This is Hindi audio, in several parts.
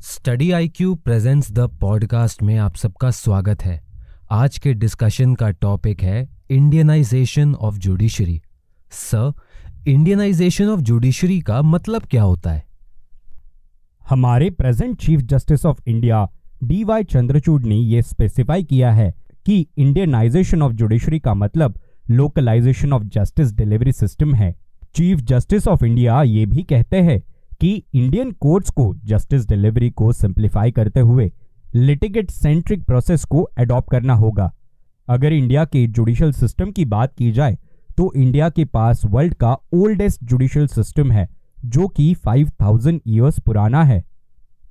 Study I Q presents the podcast में आप सबका स्वागत है। आज के डिस्कशन का टॉपिक है Indianisation of judiciary. Sir, Indianisation of judiciary का मतलब क्या होता है? हमारे present chief justice of India D Y Chandrachud ने यह स्पेसिफाई किया है कि इंडियनाइजेशन ऑफ़ जुडिशरी का मतलब localisation of justice delivery system है। चीफ जस्टिस ऑफ़ इंडिया ये भी कहते हैं कि इंडियन कोर्ट्स को जस्टिस डिलीवरी को सिंप्लीफाई करते हुए लिटिगेट सेंट्रिक प्रोसेस को अडॉप्ट करना होगा। अगर इंडिया के जुडिशियल सिस्टम की बात की जाए तो इंडिया के पास वर्ल्ड का ओल्डेस्ट जुडिशियल सिस्टम है, जो कि 5000 ईयर्स पुराना है।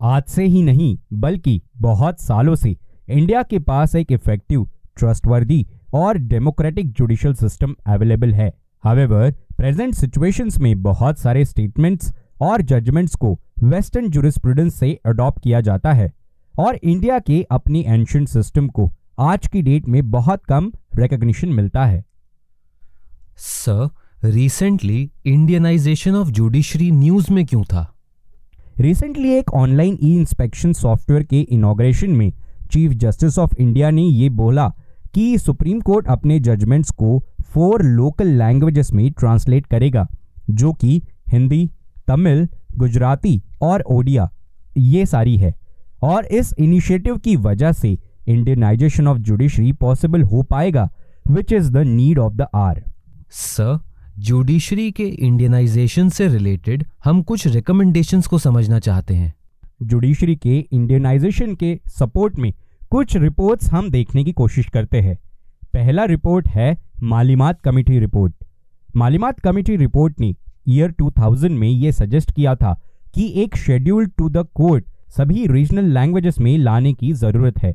आज से ही नहीं, बल्कि बहुत सालों से इंडिया के पास एक इफ़ेक्टिव ट्रस्टवर्दी और डेमोक्रेटिक जुडिशियल सिस्टम अवेलेबल है। हावेवर प्रेजेंट सिचुएशंस में बहुत सारे स्टेटमेंट्स और जजमेंट्स को वेस्टर्न जुरिस्प्रूडेंस से अडॉप्ट किया जाता है। और इंडिया के अपनी एंशियंट सिस्टम को आज की डेट में बहुत कम रिकग्निशन मिलता है। Sir recently Indianisation of judiciary news में क्यों था? रिसेंटली एक ऑनलाइन ई इंस्पेक्शन सॉफ्टवेयर के इनोग्रेशन में चीफ जस्टिस ऑफ़ इंडिया ने ये बोला कि सुप्रीम कोर्ट अपने जजमेंट्स को फोर लोकल लैंग्वेजेस में ट्रांसलेट करेगा जो कि हिंदी तमिल गुजराती और ओडिया ये सारी है। और इस इनिशिएटिव की वजह से इंडियनाइजेशन ऑफ़ जुडिशरी पॉसिबल हो पाएगा which is the need of the hour sir judiciary के इंडियनाइजेशन से रिलेटेड हम कुछ रिकमेंडेशंस को समझना चाहते हैं। जुडिशरी के इंडियनाइजेशन के सपोर्ट में कुछ रिपोर्ट्स हम देखने की कोशिश करते हैं। पहला रिपोर्ट है Malimath committee report Malimath committee report ने ईयर 2000 में यह सजेस्ट किया था कि एक शेड्यूल टू द कोर्ट सभी रीजनल लैंग्वेजेस में लाने की ज़रूरत है,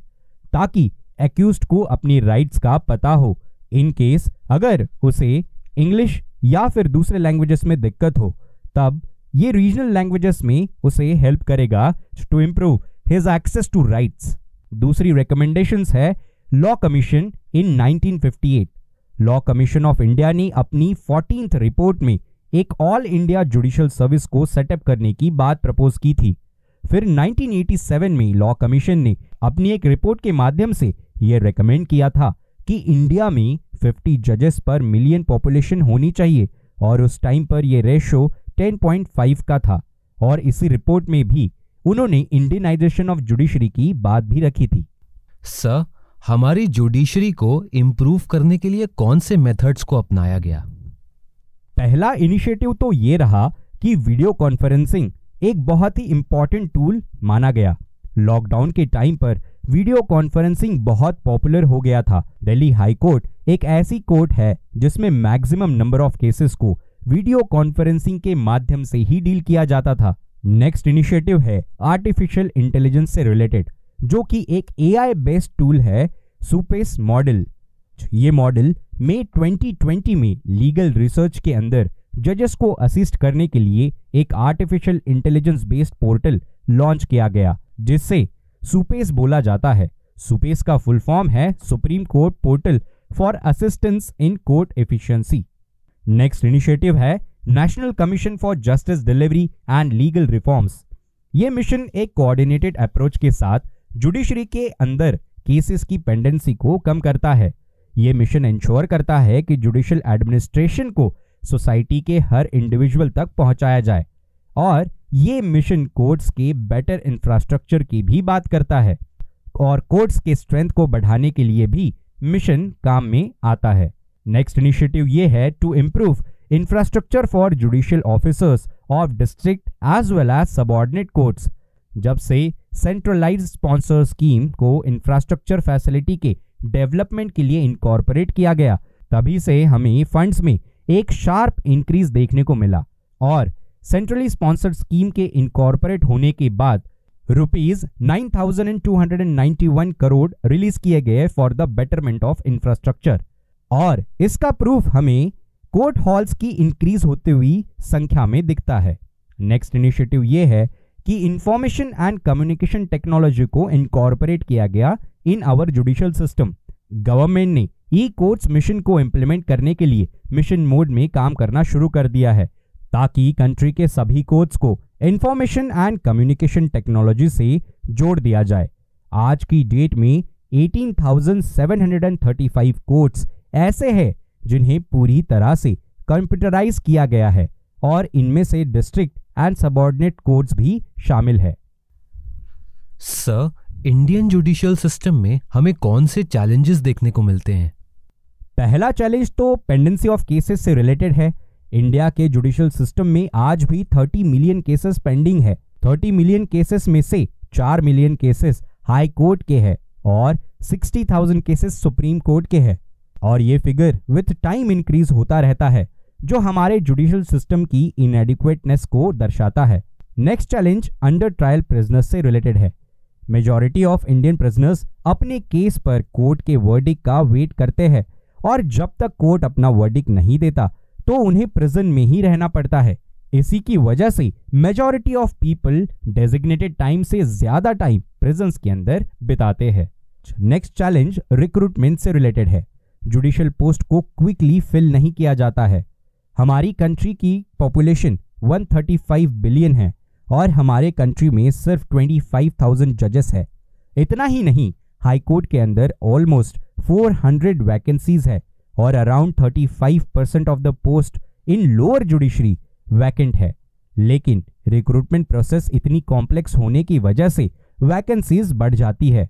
ताकि एक्यूज को अपनी राइट्स का पता हो इन केस अगर उसे इंग्लिश या फिर दूसरे लैंग्वेजेस में दिक्कत हो, तब ये रीजनल लैंग्वेजेस में उसे हेल्प करेगा to improve his access to rights दूसरी रिकमेंडेशन है law commission in 1958 law commission of India ने अपनी फोर्टींथ रिपोर्ट में एक ऑल इंडिया जुडिशियल सर्विस को सेटअप करने की बात प्रपोज की थी। फिर 1987 में लॉ कमीशन ने अपनी एक रिपोर्ट के माध्यम से यह रेकमेंड किया था कि इंडिया में 50 जजेस पर मिलियन पॉपुलेशन होनी चाहिए और उस टाइम पर यह रेशो 10.5 का था और इसी रिपोर्ट में भी उन्होंने इंडियनाइजेशन ऑफ़ जुडिशरी की बात भी रखी थी। सर, हमारी जुडिशरी को इम्प्रूव करने के लिए कौन से मेथड्स को अपनाया गया? पहला इनिशिएटिव तो ये रहा कि वीडियो कॉन्फ्रेंसिंग एक बहुत ही इंपॉर्टेंट टूल माना गया। लॉकडाउन के टाइम पर वीडियो कॉन्फ्रेंसिंग बहुत पॉपुलर हो गया था। दिल्ली हाई कोर्ट एक ऐसी कोर्ट है जिसमें मैक्सिमम नंबर ऑफ़ केसेस को वीडियो कॉन्फ्रेंसिंग के माध्यम से ही डील किया जाता था। नेक्स्ट इनिशिएटिव है आर्टिफिशियल इंटेलिजेंस से रिलेटेड जो कि एक एआई बेस्ड टूल है सुपेस मॉडल ये मॉडल मई 2020 में लीगल रिसर्च के अंदर जजेस को असिस्ट करने के लिए एक artificial intelligence based portal launch किया गया, जिससे सुपेस बोला जाता है। सुपेस का फुल फॉर्म है Supreme Court portal for assistance in court efficiency next initiative है national commission for justice delivery and legal reforms ये मिशन एक कोऑर्डिनेटेड अप्रोच के साथ जुडिशरी के अंदर केसेस की पेंडेंसी को कम करता है। ये मिशन इंश्योर करता है कि जुडिशियल एडमिनिस्ट्रेशन को सोसाइटी के हर इंडिविजुअल तक पहुँचाया जाए। और ये मिशन कोर्ट्स के बेटर इंफ्रास्ट्रक्चर की भी बात करता है और कोर्ट्स के स्ट्रेंथ को बढ़ाने के लिए भी मिशन काम में आता है। नेक्स्ट इनिशिएटिव ये है to improve infrastructure for judicial officers of district as well as subordinate courts जब से सेंट्रलाइज स्पॉन्सर स्कीम को इंफ्रास्ट्रक्चर फैसिलिटी के डेवलपमेंट के लिए इनकॉर्पोरेट किया गया। तभी से हमें फंड्स में एक शार्प इंक्रीज देखने को मिला और सेंट्रली स्पॉन्सर्ड स्कीम के इनकॉर्पोरेट होने के बाद रुपीज़ 9,291 करोड़ रिलीज़ किए गए for the betterment of infrastructure और इसका प्रूफ हमें कोर्ट हॉल्स की इंक्रीज होते हुई संख्या में दिखता है। नेक्स्ट इनिशिएटिव ये है कि इंफॉर्मेशन एंड कम्युनिकेशन टेक्नोलॉजी को इनकॉर्पोरेट किया गया in our judicial system government ने ई कोर्ट्स मिशन को इंप्लीमेंट करने के लिए मिशन मोड में काम करना शुरू कर दिया है ताकि कंट्री के सभी कोर्ट्स को इंफॉर्मेशन एंड कम्युनिकेशन टेक्नोलॉजी से जोड़ दिया जाए। आज की डेट में 18,735 कोर्ट्स ऐसे हैं जिन्हें पूरी तरह से कंप्यूटराइज किया गया है और इनमें से डिस्ट्रिक्ट एंड सबॉर्डिनेट कोर्ट्स भी शामिल है। सर इंडियन जुडिशियल सिस्टम में हमें कौन से चैलेंजेस देखने को मिलते हैं? पहला चैलेंज तो पेंडेंसी ऑफ़ केसेस से रिलेटेड है। इंडिया के जुडिशियल सिस्टम में आज भी 30 मिलियन केसेस पेंडिंग है। 30 मिलियन केसेस में से 4 मिलियन केसेस हाई कोर्ट के हैं और 60,000 केसेस सुप्रीम कोर्ट के हैं। और ये फिगर विथ टाइम इंक्रीज होता रहता है जो हमारे जुडिशियल सिस्टम की इनएडिक्वेटनेस को दर्शाता है। Next challenge under trial prisoners से रिलेटेड है। मेजॉरिटी ऑफ़ इंडियन प्रिजनर्स अपने केस पर कोर्ट के वर्डिक का वेट करते हैं और जब तक कोर्ट अपना वर्डिक नहीं देता तो उन्हें प्रिजन में ही रहना पड़ता है। इसी की वजह से majority of people designated time से ज़्यादा टाइम प्रिजन के अंदर बिताते हैं। नेक्स्ट चैलेंज रिक्रूटमेंट से रिलेटेड है। जुडिशियल पोस्ट को क्विकली फिल नहीं किया जाता है। हमारी कंट्री की पॉपुलेशन 135 बिलियन है। और हमारे कंट्री में सिर्फ़ 25,000 जजेस है। इतना ही नहीं हाई कोर्ट के अंदर ऑलमोस्ट 400 वैकेंसीज है और around 35 percent of the post in lower judiciary vacant है। लेकिन रिक्रूटमेंट प्रोसेस इतनी कॉम्प्लेक्स होने की वजह से वैकेंसीज बढ़ जाती है।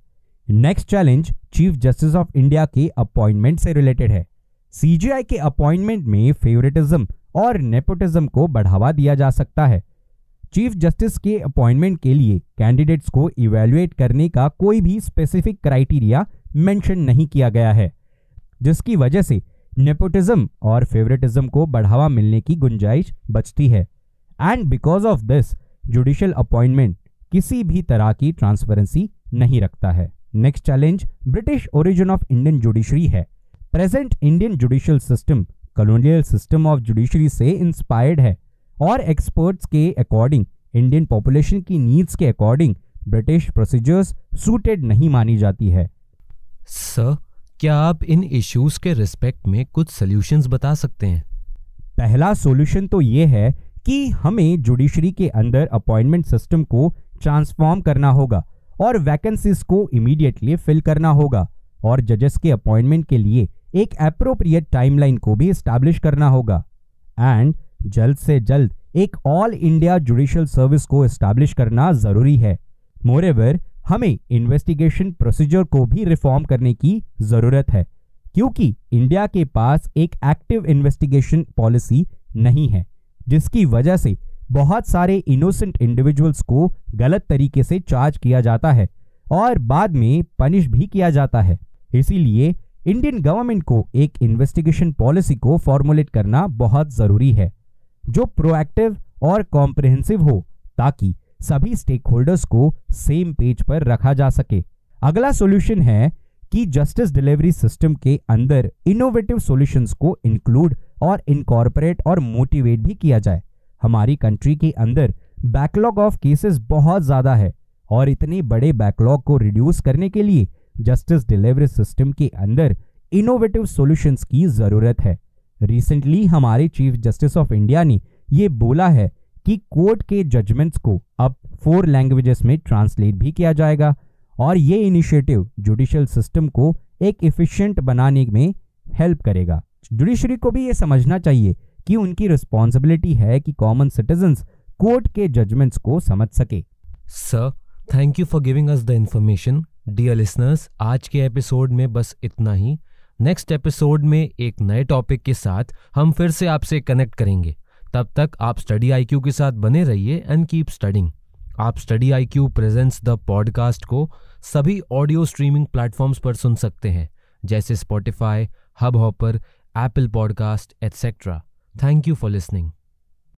Next challenge chief justice of India के अपॉइंटमेंट से रिलेटेड है। सीजीआई के अपॉइंटमेंट में फेवरेटिज्म और नेपोटिज्म को बढ़ावा दिया जा सकता है। चीफ जस्टिस के अपॉइंटमेंट के लिए कैंडिडेट्स को इवेल्युएट करने का कोई भी स्पेसिफिक क्राइटेरिया मेंशन नहीं किया गया है, जिसकी वजह से नेपोटिज्म और फेवरेटिज्म को बढ़ावा मिलने की गुंजाइश बचती है। And because of this judicial appointment किसी भी तरह की ट्रांसपेरेंसी नहीं रखता है। Next challenge British origin of Indian judiciary है। Present Indian judicial system colonial system of judiciary से इंस्पायर्ड है। और एक्सपर्ट्स के अकॉर्डिंग इंडियन पॉपुलेशन की नीड्स के अकॉर्डिंग ब्रिटिश प्रोसीजर्स सूटेड नहीं मानी जाती है। सर क्या आप इन इश्यूज़ के रिस्पेक्ट में कुछ सॉल्यूशंस बता सकते हैं? पहला सॉल्यूशन तो ये है कि हमें जुडिशरी के अंदर अपॉइंटमेंट सिस्टम को ट्रांसफॉर्म करना होगा और वैकेंसीज को इमीडिएटली फिल करना होगा और जजेस के अपॉइंटमेंट के लिए एक अप्रोप्रिएट टाइमलाइन को भी स्टैब्लिश करना होगा। एंड जल्द से जल्द एक ऑल इंडिया जुडिशियल सर्विस को एस्टैब्लिश करना ज़रूरी है। मोरेवर हमें इन्वेस्टिगेशन प्रोसीजर को भी रिफॉर्म करने की ज़रूरत है, क्योंकि इंडिया के पास एक एक्टिव इन्वेस्टिगेशन पॉलिसी नहीं है, जिसकी वजह से बहुत सारे इनोसेंट इंडिविजुअल्स को गलत तरीके से चार्ज किया जाता है और बाद में पनिश भी किया जाता है। इसीलिए इंडियन गवर्नमेंट को एक इन्वेस्टिगेशन पॉलिसी को फॉर्मुलेट करना बहुत ज़रूरी है। जो प्रोएक्टिव और कॉम्प्रिहेंसिव हो, ताकि सभी स्टेक होल्डर्स को सेम पेज पर रखा जा सके। अगला सॉल्यूशन है कि जस्टिस डिलीवरी सिस्टम के अंदर इनोवेटिव सॉल्यूशंस को इंक्लूड और इनकॉर्पोरेट और मोटिवेट भी किया जाए। हमारी कंट्री के अंदर बैकलॉग ऑफ़ केसेस बहुत ज़्यादा है और इतने बड़े बैकलॉग को रिड्यूस करने के लिए जस्टिस डिलीवरी सिस्टम के अंदर इनोवेटिव सॉल्यूशंस की ज़रूरत है। रिसेंटली हमारे चीफ जस्टिस ऑफ़ इंडिया ने ये बोला है कि कोर्ट के जजमेंट्स को अब फोर लैंग्वेजेस में ट्रांसलेट भी किया जाएगा और ये इनिशिएटिव जुडिशियल सिस्टम को एक इफिशियंट बनाने में हेल्प करेगा। जुडिशरी को भी ये समझना चाहिए कि उनकी रिस्पॉन्सिबिलिटी है कि कॉमन सिटीजन्स कोर्ट के जजमेंट्स को समझ सके। Sir thank you for giving us the information dear listeners आज के एपिसोड में बस इतना ही। नेक्स्ट एपिसोड में एक नए टॉपिक के साथ हम फिर से आपसे कनेक्ट करेंगे। तब तक आप स्टडी आईक्यू के साथ बने रहिए एंड कीप स्टडिंग आप study I Q presents the podcast को सभी ऑडियो स्ट्रीमिंग प्लेटफॉर्म्स पर सुन सकते हैं, जैसे Spotify Hubhopper Apple podcast etcetera thank you for listening